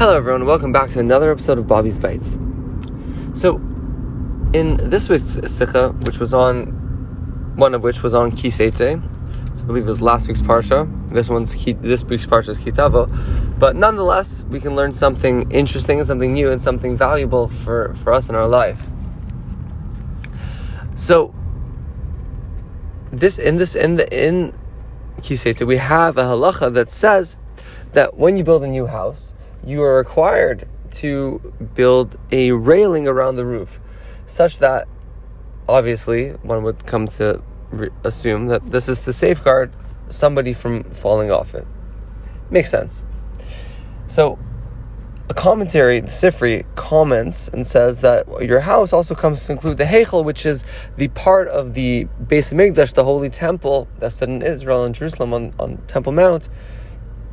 Hello, everyone. Welcome back to another episode of Bobby's Bites. So, in this week's sikha, which was on one of which was on Kiseitze, so I believe it was last week's parsha. This one's this week's parsha is Kitavo, but nonetheless, we can learn something interesting something new and something valuable for for us in our life. So, this in this in the in Kiseitze, we have a halacha that says that when you build a new house you are required to build a railing around the roof, such that obviously one would come to re- assume that this is to safeguard somebody from falling off it. Makes sense. So, a commentary, the Sifri, comments and says that your house also comes to include the Heichel, which is the part of the Beis Hamikdash, the holy temple that's in Israel and Jerusalem on, on Temple Mount,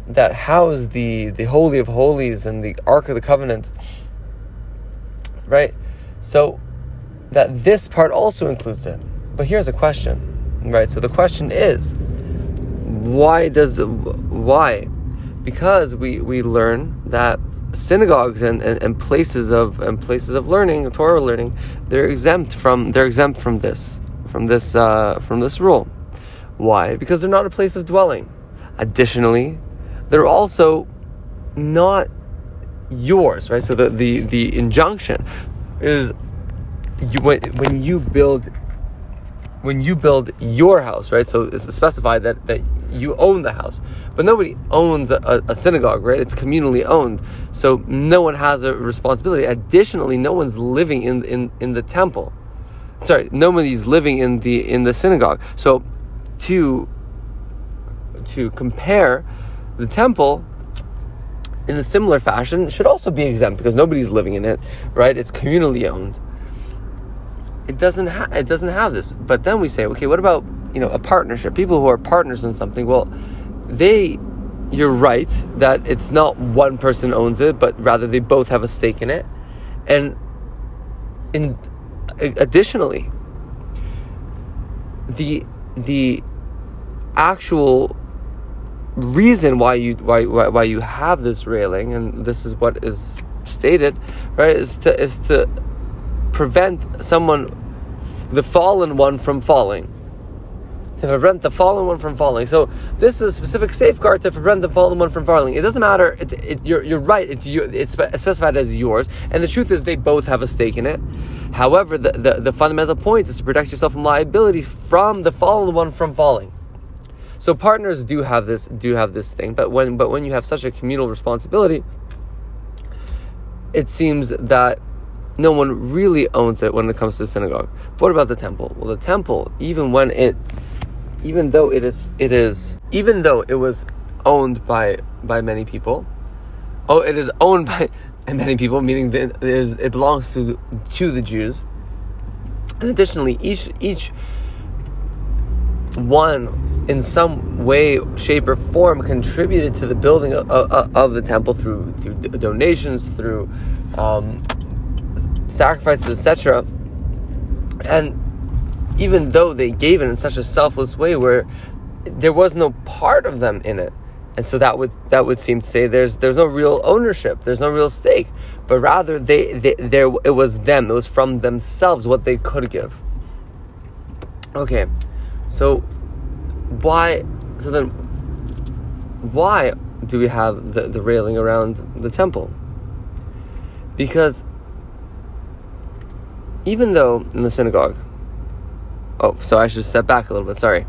that house the the holy of holies and the ark of the covenant right? So that this part also includes it. But here's a question right? So the question is why does why? Because we we learn that synagogues and, and, and places of and places of learning torah learning they're exempt from they're exempt from this from this uh, from this rule. Why? Because they're not a place of dwelling. Additionally they're also not yours, right? So the the, the injunction is you, when, when you build when you build your house, right? So it's specified that, that you own the house, but nobody owns a, a, synagogue, right? It's communally owned, so no one has a responsibility. Additionally, no one's living in in, in the temple. Sorry, nobody's living in the in the synagogue. So to to compare the temple in a similar fashion should also be exempt because nobody's living in it, right? It's communally owned. It doesn't ha- it doesn't have this. But then we say, okay, what about you know a partnership? People who are partners in something. Well, they, you're right that it's not one person owns it, but rather they both have a stake in it, and in additionally, the the actual reason why you why, why why you have this railing, and this is what is stated, right? Is to is to prevent someone, the fallen one, from falling. To prevent the fallen one from falling. So this is a specific safeguard to prevent the fallen one from falling. It doesn't matter. It, it, you're, you're right. It's, you, it's specified as yours, and the truth is they both have a stake in it. However, the, the, the fundamental point is to protect yourself from liability from the fallen one from falling. So partners do have this do have this thing, but when but when you have such a communal responsibility, it seems that no one really owns it when it comes to the synagogue. But what about the temple? Well, the temple, even when it, even though it is, it is, even though it was owned by by many people, oh, it is owned by many people, meaning that it, is, it belongs to to the Jews. And additionally, each each one in some way, shape, or form contributed to the building of, of, of the temple through through donations, through um, sacrifices, etc. And even though they gave it in such a selfless way, where there was no part of them in it, and so that would that would seem to say there's there's no real ownership, there's no real stake, but rather they, they there it was them, it was from themselves what they could give. Okay, so why? So then, why do we have the, the railing around the temple? Because even though in the synagogue, oh, so I should step back a little bit. Sorry.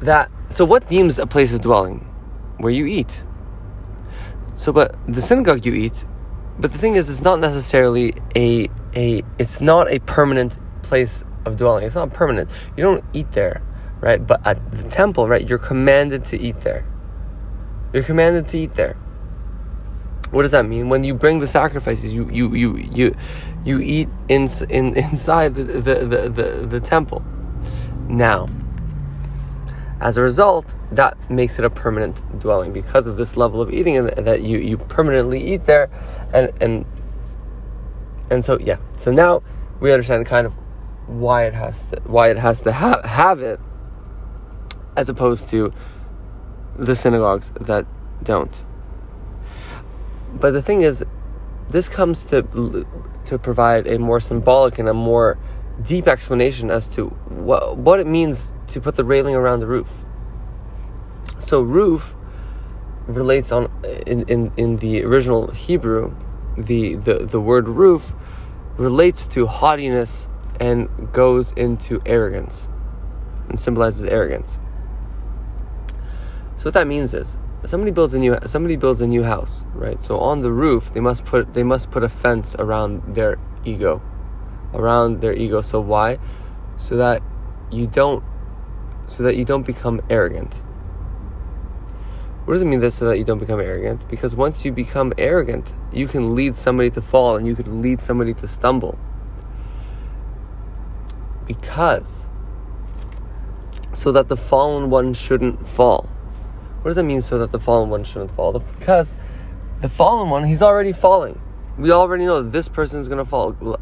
That so what deems a place of dwelling, where you eat. So, but the synagogue you eat, but the thing is, it's not necessarily a a it's not a permanent place of dwelling. It's not permanent. You don't eat there, right? But at the temple, right, you're commanded to eat there. You're commanded to eat there. What does that mean? When you bring the sacrifices, you you you you you eat in, in inside the the, the, the, the temple. Now, as a result, that makes it a permanent dwelling because of this level of eating that you, you permanently eat there and and and so yeah. So now we understand kind of why it has to why it has to ha- have it as opposed to the synagogues that don't. but the thing is, this comes to to provide a more symbolic and a more deep explanation as to what what it means to put the railing around the roof. So roof relates on in, in, in the original Hebrew, the, the, the word roof relates to haughtiness and goes into arrogance and symbolizes arrogance. So what that means is somebody builds a new somebody builds a new house, right? So on the roof they must put they must put a fence around their ego. Around their ego. So why? So that you don't so that you don't become arrogant. What does it mean this so that you don't become arrogant? Because once you become arrogant, you can lead somebody to fall and you can lead somebody to stumble. Because so that the fallen one shouldn't fall. What does that mean so that the fallen one shouldn't fall? Because the fallen one, he's already falling. We already know this person is going to fall.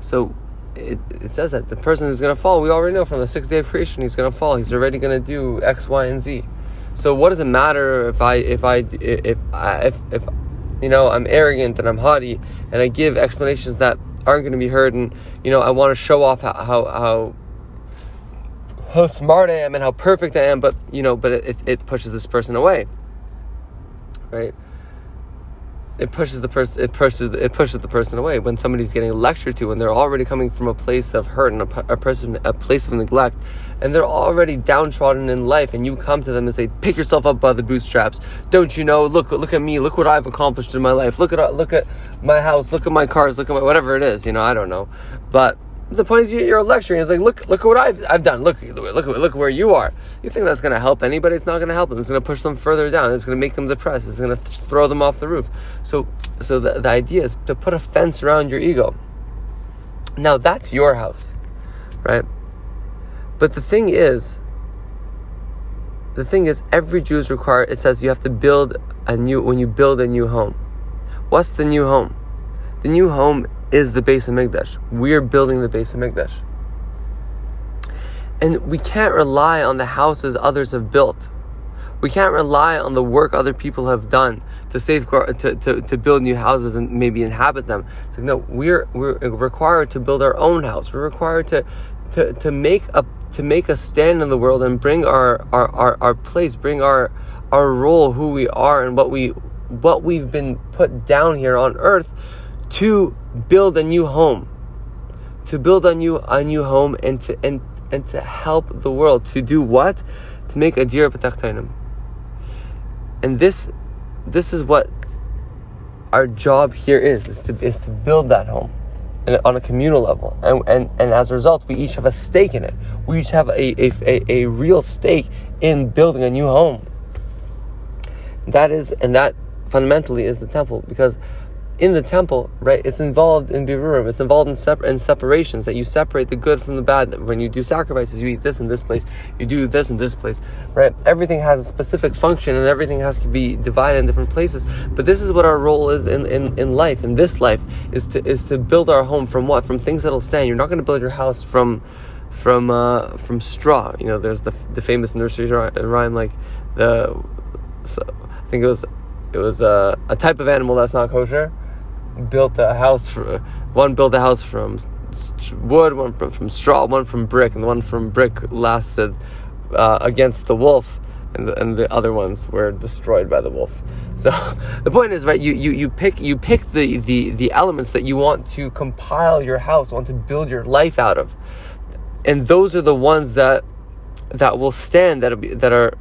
So it, it says that the person is going to fall, we already know from the sixth day of creation, he's going to fall. He's already going to do X, Y, and Z. So what does it matter if I if I if if if you know I'm arrogant and I'm haughty and I give explanations that aren't going to be heard and you know I want to show off how how how smart I am and how perfect I am, but you know, but it, it pushes this person away, right? it pushes the person it pushes it pushes the person away. When somebody's getting lectured to and they're already coming from a place of hurt and a, a person a place of neglect and they're already downtrodden in life and you come to them and say pick yourself up by the bootstraps. Don't you know? Look look at me. Look what I've accomplished in my life. Look at look at my house. Look at my cars. Look at my whatever it is you know I don't know. But the point is you're lecturing. It's like, look, look at what I've, I've done. Look, look, look, where you are. You think that's going to help anybody? It's not going to help them. It's going to push them further down. It's going to make them depressed. It's going to th- throw them off the roof. So, so the, the idea is to put a fence around your ego. Now that's your house, right? But the thing is, the thing is, every Jew is required. It says you have to build a new when you build a new home. What's the new home? The new home is the base of HaMikdash. We're building the base of HaMikdash. And we can't rely on the houses others have built. We can't rely on the work other people have done to safeguard, to, to, to build new houses and maybe inhabit them. It's like, no, we're, we're required to build our own house. We're required to, to, to make a to make a stand in the world and bring our, our, our, our place, bring our our role, who we are and what we what we've been put down here on earth to build a new home, to build a new a new home, and to and and to help the world to do what, to make a dirah b'tachtonim. And this, this is what our job here is: is to is to build that home, on a communal level, and and and as a result, we each have a stake in it. We each have a a, a, a real stake in building a new home. That is, and that fundamentally is the temple because in the temple, right, it's involved in birurim, it's involved in, separ- in separations, that you separate the good from the bad. When you do sacrifices, you eat this in this place, you do this in this place, right? Everything has a specific function and everything has to be divided in different places. But this is what our role is in, in, in life, in this life, is to is to build our home from what? From things that'll stand. You're not going to build your house from from uh, from straw. You know, there's the the famous nursery rhyme like the so, I think it was it was uh, a type of animal that's not kosher built a house for one built a house from wood, one from, from straw, one from brick, and the one from brick lasted uh, against the wolf, and the, and the other ones were destroyed by the wolf. So the point is, right? You, you, you pick you pick the, the the elements that you want to compile your house, want to build your life out of, and those are the ones that that will stand, that that are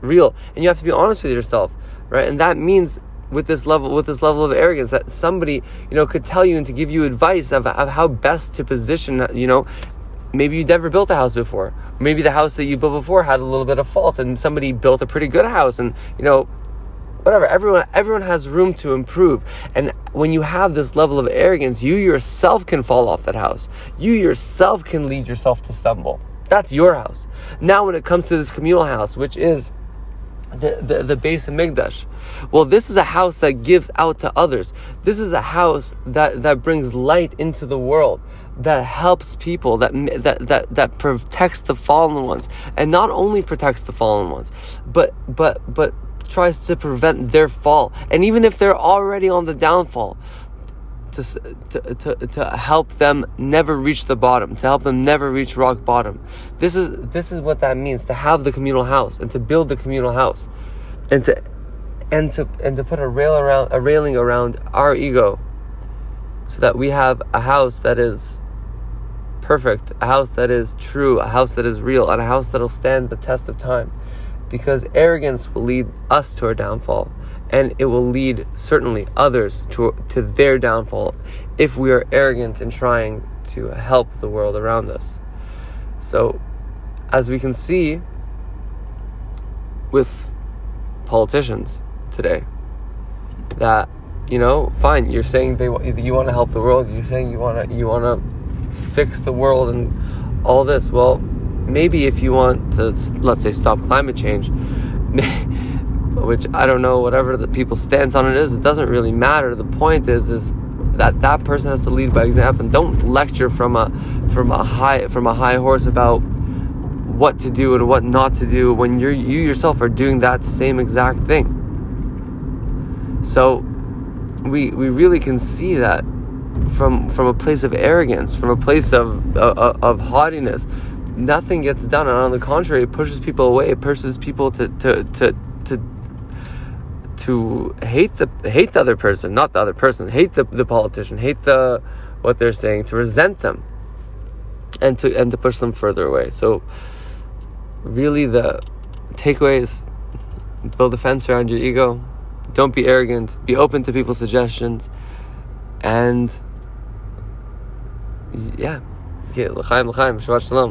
real. And you have to be honest with yourself, right? And that means with this level with this level of arrogance that somebody you know could tell you and to give you advice of, of how best to position you know maybe you never built a house before. Maybe the house that you built before had a little bit of faults and somebody built a pretty good house and you know whatever. Everyone everyone has room to improve. And when you have this level of arrogance you yourself can fall off that house. You yourself can lead yourself to stumble. That's your house. Now when it comes to this communal house which is the, the, the Beis HaMikdash. Well, this is a house that gives out to others. This is a house that, that brings light into the world, that helps people, that, that, that, that protects the fallen ones. And not only protects the fallen ones, but, but, but tries to prevent their fall. And even if they're already on the downfall, to, to, to, help them never reach the bottom, to help them never reach rock bottom. This is this is what that means to have the communal house and to build the communal house, and to and to and to put a rail around a railing around our ego, so that we have a house that is perfect, a house that is true, a house that is real, and a house that'll stand the test of time. Because arrogance will lead us to our downfall, and it will lead certainly others to, to their downfall if we are arrogant in trying to help the world around us. So, as we can see with politicians today, that you know, fine, you're saying they you want to help the world, you're saying you want to you want to fix the world and all this. Well, maybe if you want to, let's say, stop climate change, which I don't know, whatever the people's stance on it is, it doesn't really matter. The point is, is that that person has to lead by example. And don't lecture from a from a high from a high horse about what to do and what not to do when you're you yourself are doing that same exact thing. So we we really can see that from from a place of arrogance, from a place of uh, of haughtiness. Nothing gets done, and on the contrary, it pushes people away. It pushes people to to to to to hate the hate the other person, not the other person, hate the, the politician, hate the what they're saying, to resent them, and to and to push them further away. So, really, the takeaways: build a fence around your ego. Don't be arrogant. Be open to people's suggestions, and yeah, okay, l'chaim, l'chaim, Shabbat shalom.